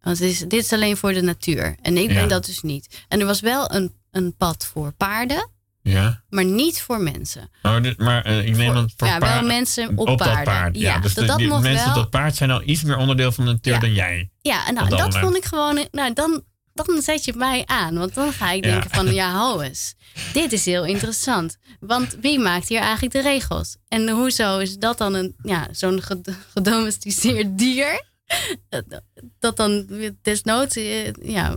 Want het is, dit is alleen voor de natuur. En ik Ja. ben dat dus niet. En er was wel een, een pad voor paarden, Ja. maar niet voor mensen. Oh, dit, maar eh, ik neem Voor- het voor ja, wel mensen op, dat paarden. paard. Ja, dus dat, dat die mensen wel. dat paard zijn al iets meer onderdeel van de natuur Ja. dan jij. Ja, en nou, op dat dat vond ik gewoon. Nou, dan, dan zet je mij aan. Want dan ga ik denken van, (laughs) ja, hou eens. Dit is heel interessant. Want wie maakt hier eigenlijk de regels? En hoezo is dat dan een, ja, zo'n ged- gedomesticeerd dier? (laughs) Dat- Dat dan desnoods eh, ja,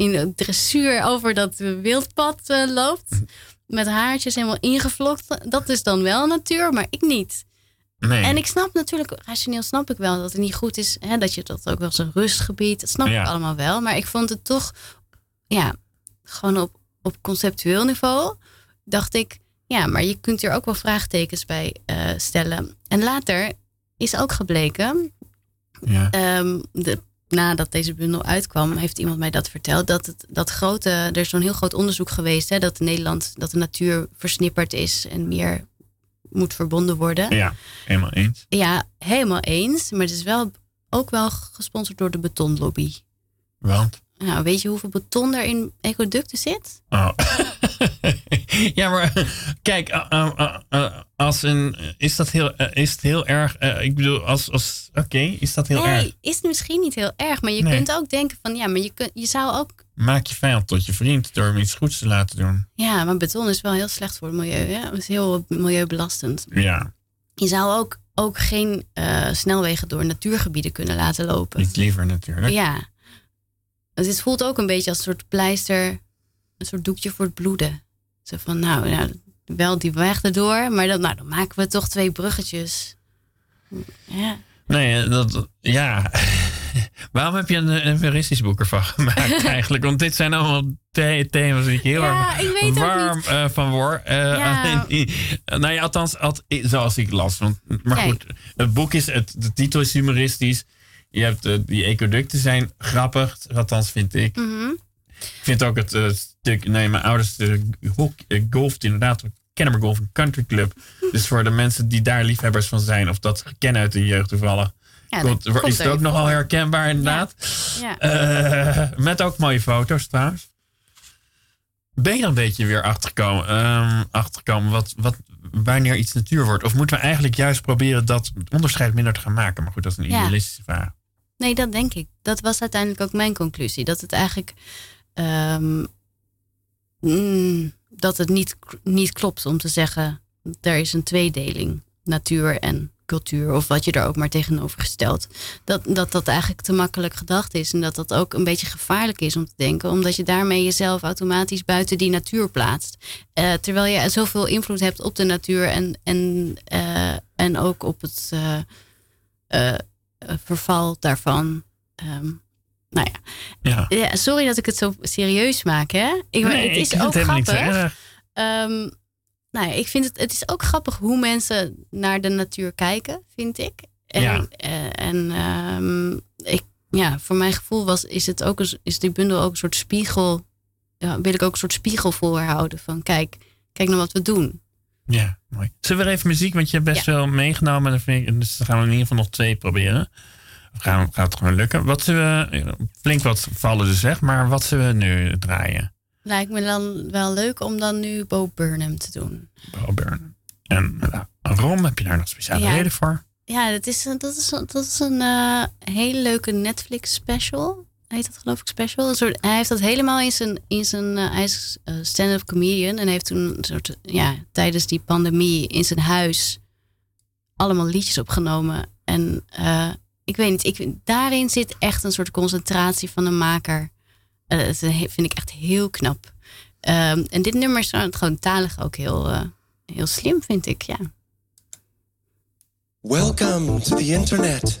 in de dressuur over dat wildpad eh, loopt. Met haartjes helemaal ingevlokt. Dat is dan wel natuur, maar ik niet. Nee. En ik snap natuurlijk, rationeel snap ik wel dat het niet goed is. Hè, dat je dat ook wel eens een rustgebied. Dat snap Ja. ik allemaal wel. Maar ik vond het toch, ja, gewoon op, op conceptueel niveau. Dacht ik, ja, maar je kunt er ook wel vraagtekens bij eh, stellen. En later is ook gebleken, ja. ehm, de, nadat deze bundel uitkwam, heeft iemand mij dat verteld. Dat het dat grote, er is zo'n heel groot onderzoek geweest, hè, dat in Nederland dat de natuur versnipperd is en meer moet verbonden worden. ja, helemaal eens. Ja, helemaal eens. Maar het is wel ook wel gesponsord door de betonlobby. Want? Nou, weet je hoeveel beton er in ecoducten zit? Oh. (laughs) ja, maar kijk, eh, eh, eh, als een, is dat heel, is het heel erg, ik bedoel, als, als oké, is dat heel erg? nee, is het misschien niet heel erg. Maar je Nee. kunt ook denken van, ja, maar je, kunt, je zou ook... Maak je vijand tot je vriend door hem iets goeds te laten doen. Ja, maar beton is wel heel slecht voor het milieu. Hè? Het is heel milieubelastend. Ja, Je zou ook, ook geen snelwegen door natuurgebieden kunnen laten lopen. iets liever natuurlijk. Ja. Dus het voelt ook een beetje als een soort pleister, een soort doekje voor het bloeden. Zo van, nou, nou wel die weg erdoor, maar dan, nou, dan maken we toch twee bruggetjes. Ja. Nee, dat, ja. (laughs) Waarom heb je een, een boek ervan gemaakt (laughs) eigenlijk? Want dit zijn allemaal the- thema's die ik heel Ja, erg ik warm niet. eh, van word. Eh, Ja. nou ja, althans, alt- zoals ik las. Want, maar Kijk. goed, het boek is, het, de titel is humoristisch. Je hebt, eh, die ecoducten zijn grappig, althans vind ik. Mhm. Ik vind ook het eh, stuk, nee, mijn ouders uh, golft inderdaad Kennemer Golf Country Club. Dus voor de mensen die daar liefhebbers van zijn, of dat kennen uit de jeugd toevallig, Ja, komt, dat komt is het ook nogal voor. herkenbaar inderdaad. Ja. Eh, met ook mooie foto's trouwens. Ben je er een beetje weer achtergekomen, ehm, achtergekomen wat, wat, wanneer iets natuur wordt? Of moeten we eigenlijk juist proberen dat onderscheid minder te gaan maken? Maar goed, dat is een idealistische vraag. Nee, dat denk ik. Dat was uiteindelijk ook mijn conclusie. Dat het eigenlijk ehm, mm, dat het niet, niet klopt om te zeggen er is een tweedeling, natuur en cultuur, of wat je er ook maar tegenover stelt. Dat, dat dat eigenlijk te makkelijk gedacht is en dat dat ook een beetje gevaarlijk is om te denken, omdat je daarmee jezelf automatisch buiten die natuur plaatst. Eh, terwijl je zoveel invloed hebt op de natuur en, en, eh, en ook op het eh, verval daarvan. Ehm, nou ja. Ja. ja, sorry dat ik het zo serieus maak, hè? Ik, Nee, het is ik ook het grappig. Ehm, nou ja, ik vind het, het is ook grappig hoe mensen naar de natuur kijken, vind ik. En, Ja. eh, en ehm, ik, ja, voor mijn gevoel was, is, het ook een, is die bundel ook een soort spiegel. Ja, wil ik ook een soort spiegel voorhouden van kijk, kijk naar wat we doen. Ja, mooi. Zullen we even muziek, want je hebt best veel meegenomen. Dan vind ik, dus dan gaan we in ieder geval nog twee proberen. Of gaan, gaat het gewoon lukken? Wat zullen we, flink wat vallen dus zeg, maar wat zullen we nu draaien? Lijkt me dan wel leuk om dan nu Bo Burnham te doen. Bo Burnham. En nou, Rom, heb je daar nog speciale Ja. reden voor? Ja, dat is, een- dat is, dat is een eh, hele leuke Netflix special. Heet dat geloof ik special? Een soort, hij heeft dat helemaal in zijn... In zijn eh, eh, stand-up comedian. En heeft toen een soort, ja, tijdens die pandemie in zijn huis allemaal liedjes opgenomen. En uh, ik weet niet, ik, daarin zit echt een soort concentratie van een maker. Dat vind ik echt heel knap. Um, en dit nummer is gewoon talig ook heel, heel slim, vind ik, ja. Welcome to the internet.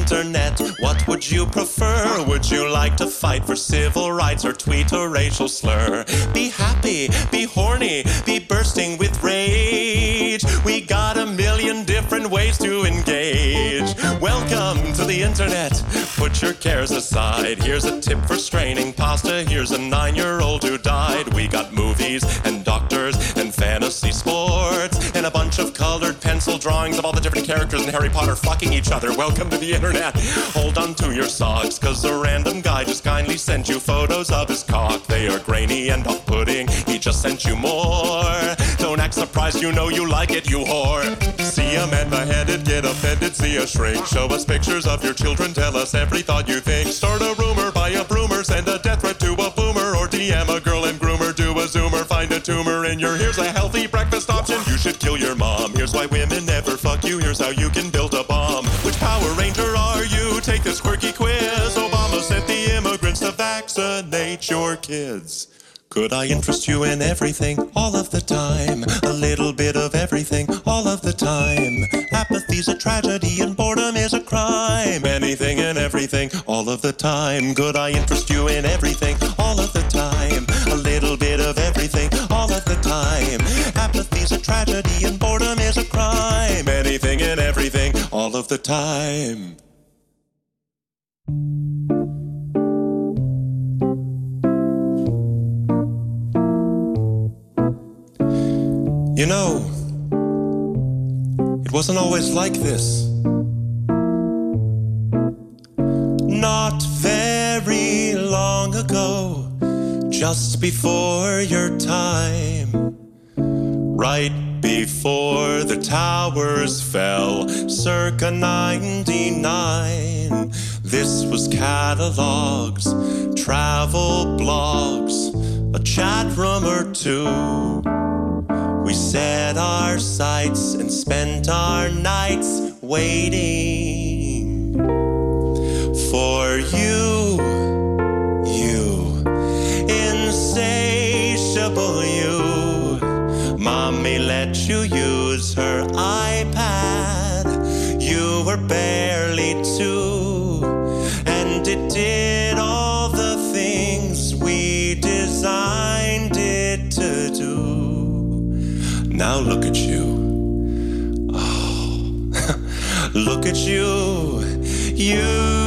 What would you prefer? Would you like to fight for civil rights or tweet a racial slur? Be happy, be horny, be bursting with rage. We got a million different ways to engage. Welcome to the internet. Put your cares aside. Here's a tip for straining pasta. Here's a nine year old who died. We got movies and doctors and fantasy sports and a bunch of colored pencil drawings of all the different characters in Harry Potter fucking each other. Welcome to the internet. Hold on to your socks, cause a random guy just kindly sent you photos of his cock. They are grainy and off putting. He just sent you more. Don't act surprised, you know you like it, you whore. See a man beheaded, get offended, see a shrink. Show us pictures of your children, tell us every thought you think. Start a rumor, buy a broomer, send a death threat to a boomer, or DM a girl and groomer, do a zoomer, find a tumor in your. Here's a healthy breakfast. You should kill your mom. Here's why women never fuck you. Here's how you can build a bomb. Which Power Ranger are you? Take this quirky quiz. Obama sent the immigrants to vaccinate your kids. Could I interest you in everything all of the time? A little bit of everything all of the time. Apathy's a tragedy and boredom is a crime. Anything and everything all of the time. Could I interest you in everything all of the time? A little bit of everything all of the time. Apathy's a tragedy and boredom is a crime. Anything and everything all of the time. You know, it wasn't always like this. Not very long ago, just before your time, right before the towers fell, circa 99. This was catalogs, travel blogs, a chat room or two. We set our sights and spent our nights waiting for you, you, insatiable you. Mommy let you use her iPad. You were barely look at you. You,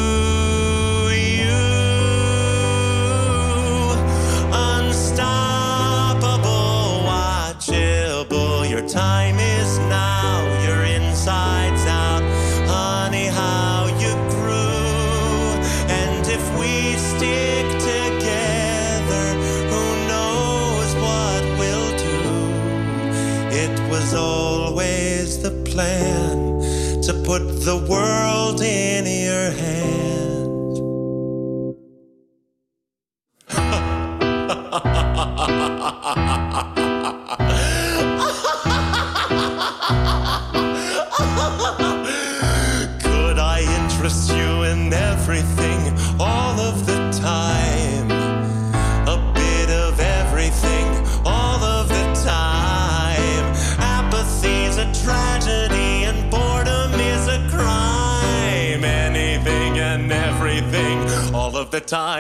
the world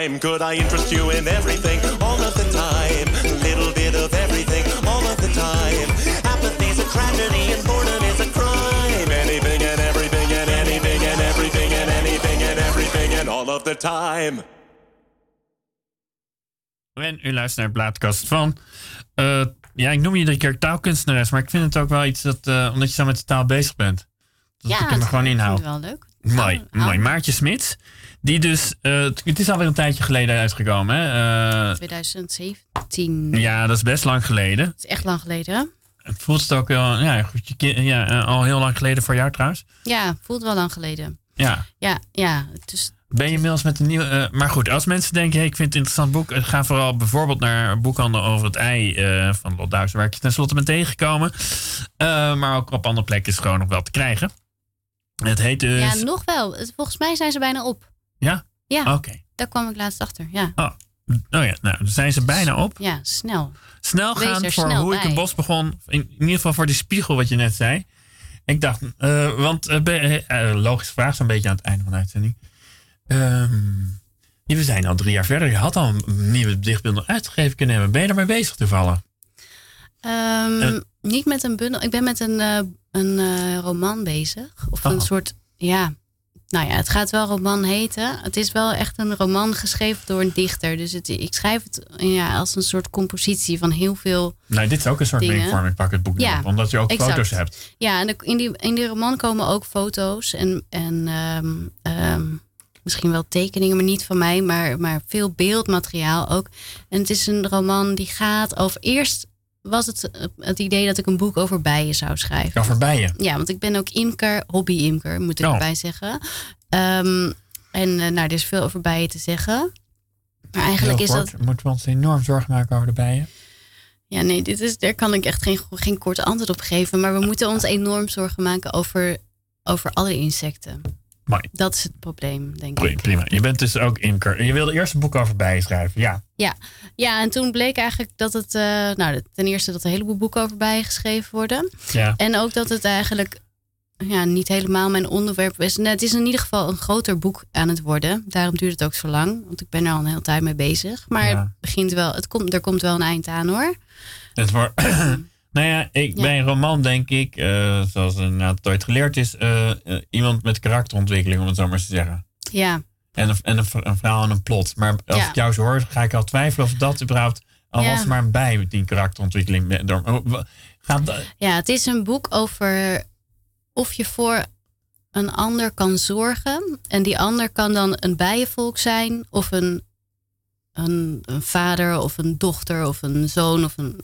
time. Could I interest you in everything all of the time? A little bit of everything all of the time. Apathy's a tragedy and boredom is a crime. Anything and everything and anything and everything and anything and everything and all of the time. En u luistert naar de plaatkast van. eh, ja, ik noem je iedere keer taalkunstenares, maar ik vind het ook wel iets dat. eh, omdat je zo met de taal bezig bent. Dat ja, ik hem het- gewoon inhoud. het wel leuk. Mooi, mooi. Maartje Smits. Die dus, eh, het is alweer een tijdje geleden uitgekomen. Hè? Eh, 2017. ja, dat is best lang geleden. Dat is echt lang geleden. hè? Het voelt het ook wel, ja, goed, je ki- ja, eh, al heel lang geleden voor jou trouwens. Ja, voelt wel lang geleden. Ja. Ja, ja. Dus Ben je inmiddels met een nieuwe. eh, maar goed, als mensen denken: hey, ik vind het een interessant boek. eh, Ga vooral bijvoorbeeld naar boekhandel over het ei eh, van Lot Duis, waar ik je tenslotte ben tegengekomen. Eh, maar ook op andere plekken is het gewoon nog wel te krijgen. Het heet dus. ja, nog wel. Het- Volgens mij zijn ze bijna op. Ja? Ja, Oké. daar kwam ik laatst achter. Ja, Oh. oh ja, nou, dan zijn ze bijna op. ja snel. Snel gaan voor snel hoe ik een bos begon. In, in ieder geval voor die spiegel, wat je net zei. Ik dacht, eh, want eh, logische vraag, zo'n beetje aan het einde van de uitzending. Ehm, ja, we zijn al drie jaar verder. Je had al een nieuwe dichtbundel uitgegeven kunnen hebben. Ben je ermee bezig toevallig? Ehm, Eh. niet met een bundel. Ik ben met een, een roman bezig. Of Oh. een soort, ja. Nou ja, het gaat wel roman heten. Het is wel echt een roman geschreven door een dichter. Dus het, ik schrijf het ja, als een soort compositie van heel veel. Nou, dit is ook een soort. Ik pak het boek Ja, op, omdat je ook exact. foto's hebt. Ja, en in die, in die roman komen ook foto's en, en ehm, ehm, misschien wel tekeningen, maar niet van mij, maar, maar veel beeldmateriaal ook. En het is een roman die gaat over. Eerst was het het idee dat ik een boek over bijen zou schrijven. Over bijen. Ja, want ik ben ook imker, hobby-imker, moet ik Oh. erbij zeggen. Ehm, en eh, nou, er is veel over bijen te zeggen. Maar eigenlijk is dat. Moeten we ons enorm zorgen maken over de bijen? Ja, nee, dit is, daar kan ik echt geen, geen kort antwoord op geven. Maar we moeten ons enorm zorgen maken over, over alle insecten. Mooi. Dat is het probleem, denk ik. Prima. Je bent dus ook imker. Je wilde eerst een boek over bijen schrijven. Ja. Ja. ja, en toen bleek eigenlijk dat het. eh, nou, ten eerste dat er een heleboel boeken over bijen geschreven worden. ja. En ook dat het eigenlijk ja, niet helemaal mijn onderwerp is. Nee, het is in ieder geval een groter boek aan het worden. Daarom duurt het ook zo lang. Want ik ben er al een hele tijd mee bezig. Maar Ja. het begint wel, het komt, er komt wel een eind aan hoor. Het wordt. (clears throat) nou ja, ik, Ja. bij een roman denk ik, eh, zoals inderdaad het ooit geleerd is, eh, eh, iemand met karakterontwikkeling, om het zo maar eens te zeggen. Ja, En een, en een, een verhaal en een plot. Maar als Ja. ik jou zo hoor, ga ik al twijfelen of dat überhaupt, al Ja. was maar een bij met die karakterontwikkeling. ben- oh, gaat, dat- ja, het is een boek over of je voor een ander kan zorgen. En die ander kan dan een bijenvolk zijn. Of een, een, een vader of een dochter of een zoon of een,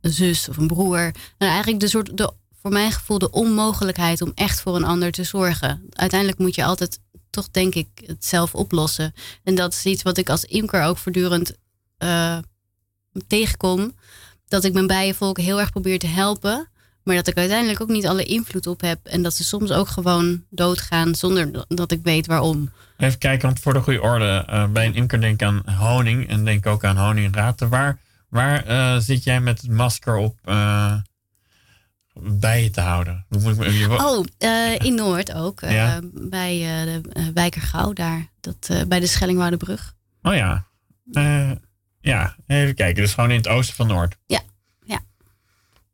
een zus of een broer. Nou, eigenlijk de soort, de, voor mijn gevoel de onmogelijkheid om echt voor een ander te zorgen. Uiteindelijk moet je altijd toch denk ik het zelf oplossen. En dat is iets wat ik als imker ook voortdurend eh, tegenkom. Dat ik mijn bijenvolk heel erg probeer te helpen. Maar dat ik uiteindelijk ook niet alle invloed op heb. En dat ze soms ook gewoon doodgaan zonder dat ik weet waarom. even kijken, want voor de goede orde, eh, bij een imker denk ik aan honing en denk ook aan honingraten. Waar, waar eh, zit jij met het masker op eh, bijen te houden? Hoe moet ik me- je- Oh, eh, in Noord ook. Ja. Bij de Wijkergouw daar. Dat, bij de Schellingwoudebrug. Oh ja. Ja, even kijken. Dus gewoon in het oosten van Noord. Ja, ja.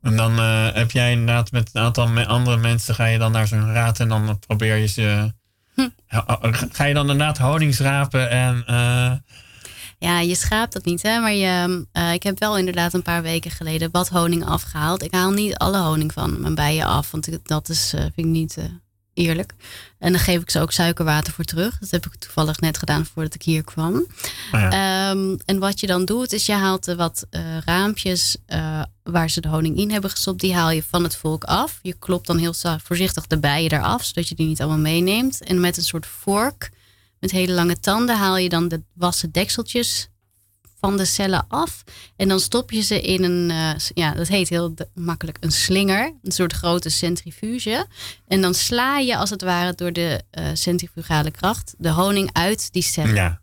En dan heb jij inderdaad met een aantal andere mensen... ga je dan naar zo'n raad en dan probeer je ze... Hm. Ga je dan inderdaad honing schrapen en... Ja, je schaapt dat niet, hè? Maar je, eh, ik heb wel inderdaad een paar weken geleden wat honing afgehaald. Ik haal niet alle honing van mijn bijen af, want dat is, eh, vind ik niet eh, eerlijk. En dan geef ik ze ook suikerwater voor terug. Dat heb ik toevallig net gedaan voordat ik hier kwam. ja. Ehm, en wat je dan doet, is je haalt er wat raampjes waar ze de honing in hebben gestopt. Die haal je van het volk af. Je klopt dan heel voorzichtig de bijen eraf, zodat je die niet allemaal meeneemt. En met een soort vork met hele lange tanden haal je dan de wassen dekseltjes van de cellen af. En dan stop je ze in een, eh, ja, dat heet heel makkelijk een slinger. Een soort grote centrifuge. En dan sla je als het ware door de eh, centrifugale kracht de honing uit die cellen. ja.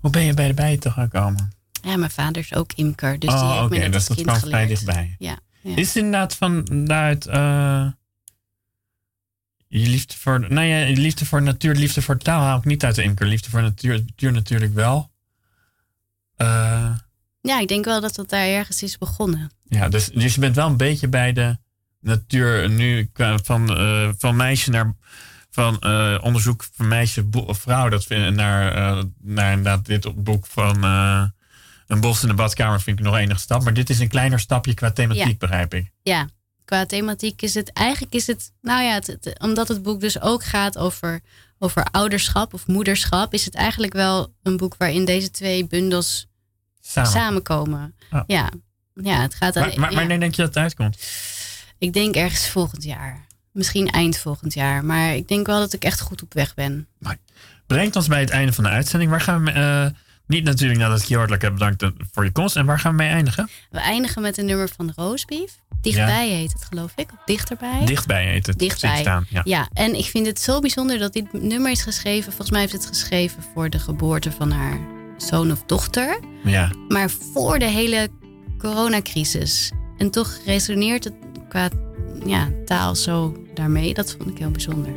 Hoe ben je bij de bijen toch gekomen? Ja, mijn vader is ook imker, dus die oh, heeft oké. me net Dus dat kind kwam vrij dichtbij. Ja, ja. Is het inderdaad van daaruit... eh, je liefde voor... Nou ja, je liefde voor natuur, liefde voor taal haal ik niet uit de imker. Liefde voor natuur, natuur natuurlijk wel. Eh, ja, ik denk wel dat dat daar ergens is begonnen. Ja, dus, dus je bent wel een beetje bij de natuur nu qua- van, eh, van meisje naar van eh, onderzoek van meisje of vrouw dat vind, naar, eh, naar inderdaad dit boek van eh, een bos in de badkamer vind ik nog enige stap. Maar dit is een kleiner stapje qua thematiek, Ja. begrijp ik. Ja, qua thematiek is het eigenlijk is het, nou ja, het, het- omdat het boek dus ook gaat over, over ouderschap of moederschap, is het eigenlijk wel een boek waarin deze twee bundels Samen. samenkomen. Ah. Ja. ja, het gaat Maar, maar ja. wanneer denk je dat het uitkomt? Ik denk ergens volgend jaar. Misschien eind volgend jaar. Maar ik denk wel dat ik echt goed op weg ben. Brengt ons bij het einde van de uitzending. Waar gaan we... eh, niet natuurlijk nadat ik je hartelijk heb bedankt eh, voor je komst. En waar gaan we mee eindigen? We eindigen met een nummer van Roosbeef. Dichtbij heet het, geloof ik. Dichterbij. Dichtbij heet het. Dichtbij. Staan. Ja. Ja, en ik vind het zo bijzonder dat dit nummer is geschreven. Volgens mij heeft het geschreven voor de geboorte van haar zoon of dochter. ja. Maar voor de hele coronacrisis. En toch resoneert het qua ja, taal zo daarmee. Dat vond ik heel bijzonder.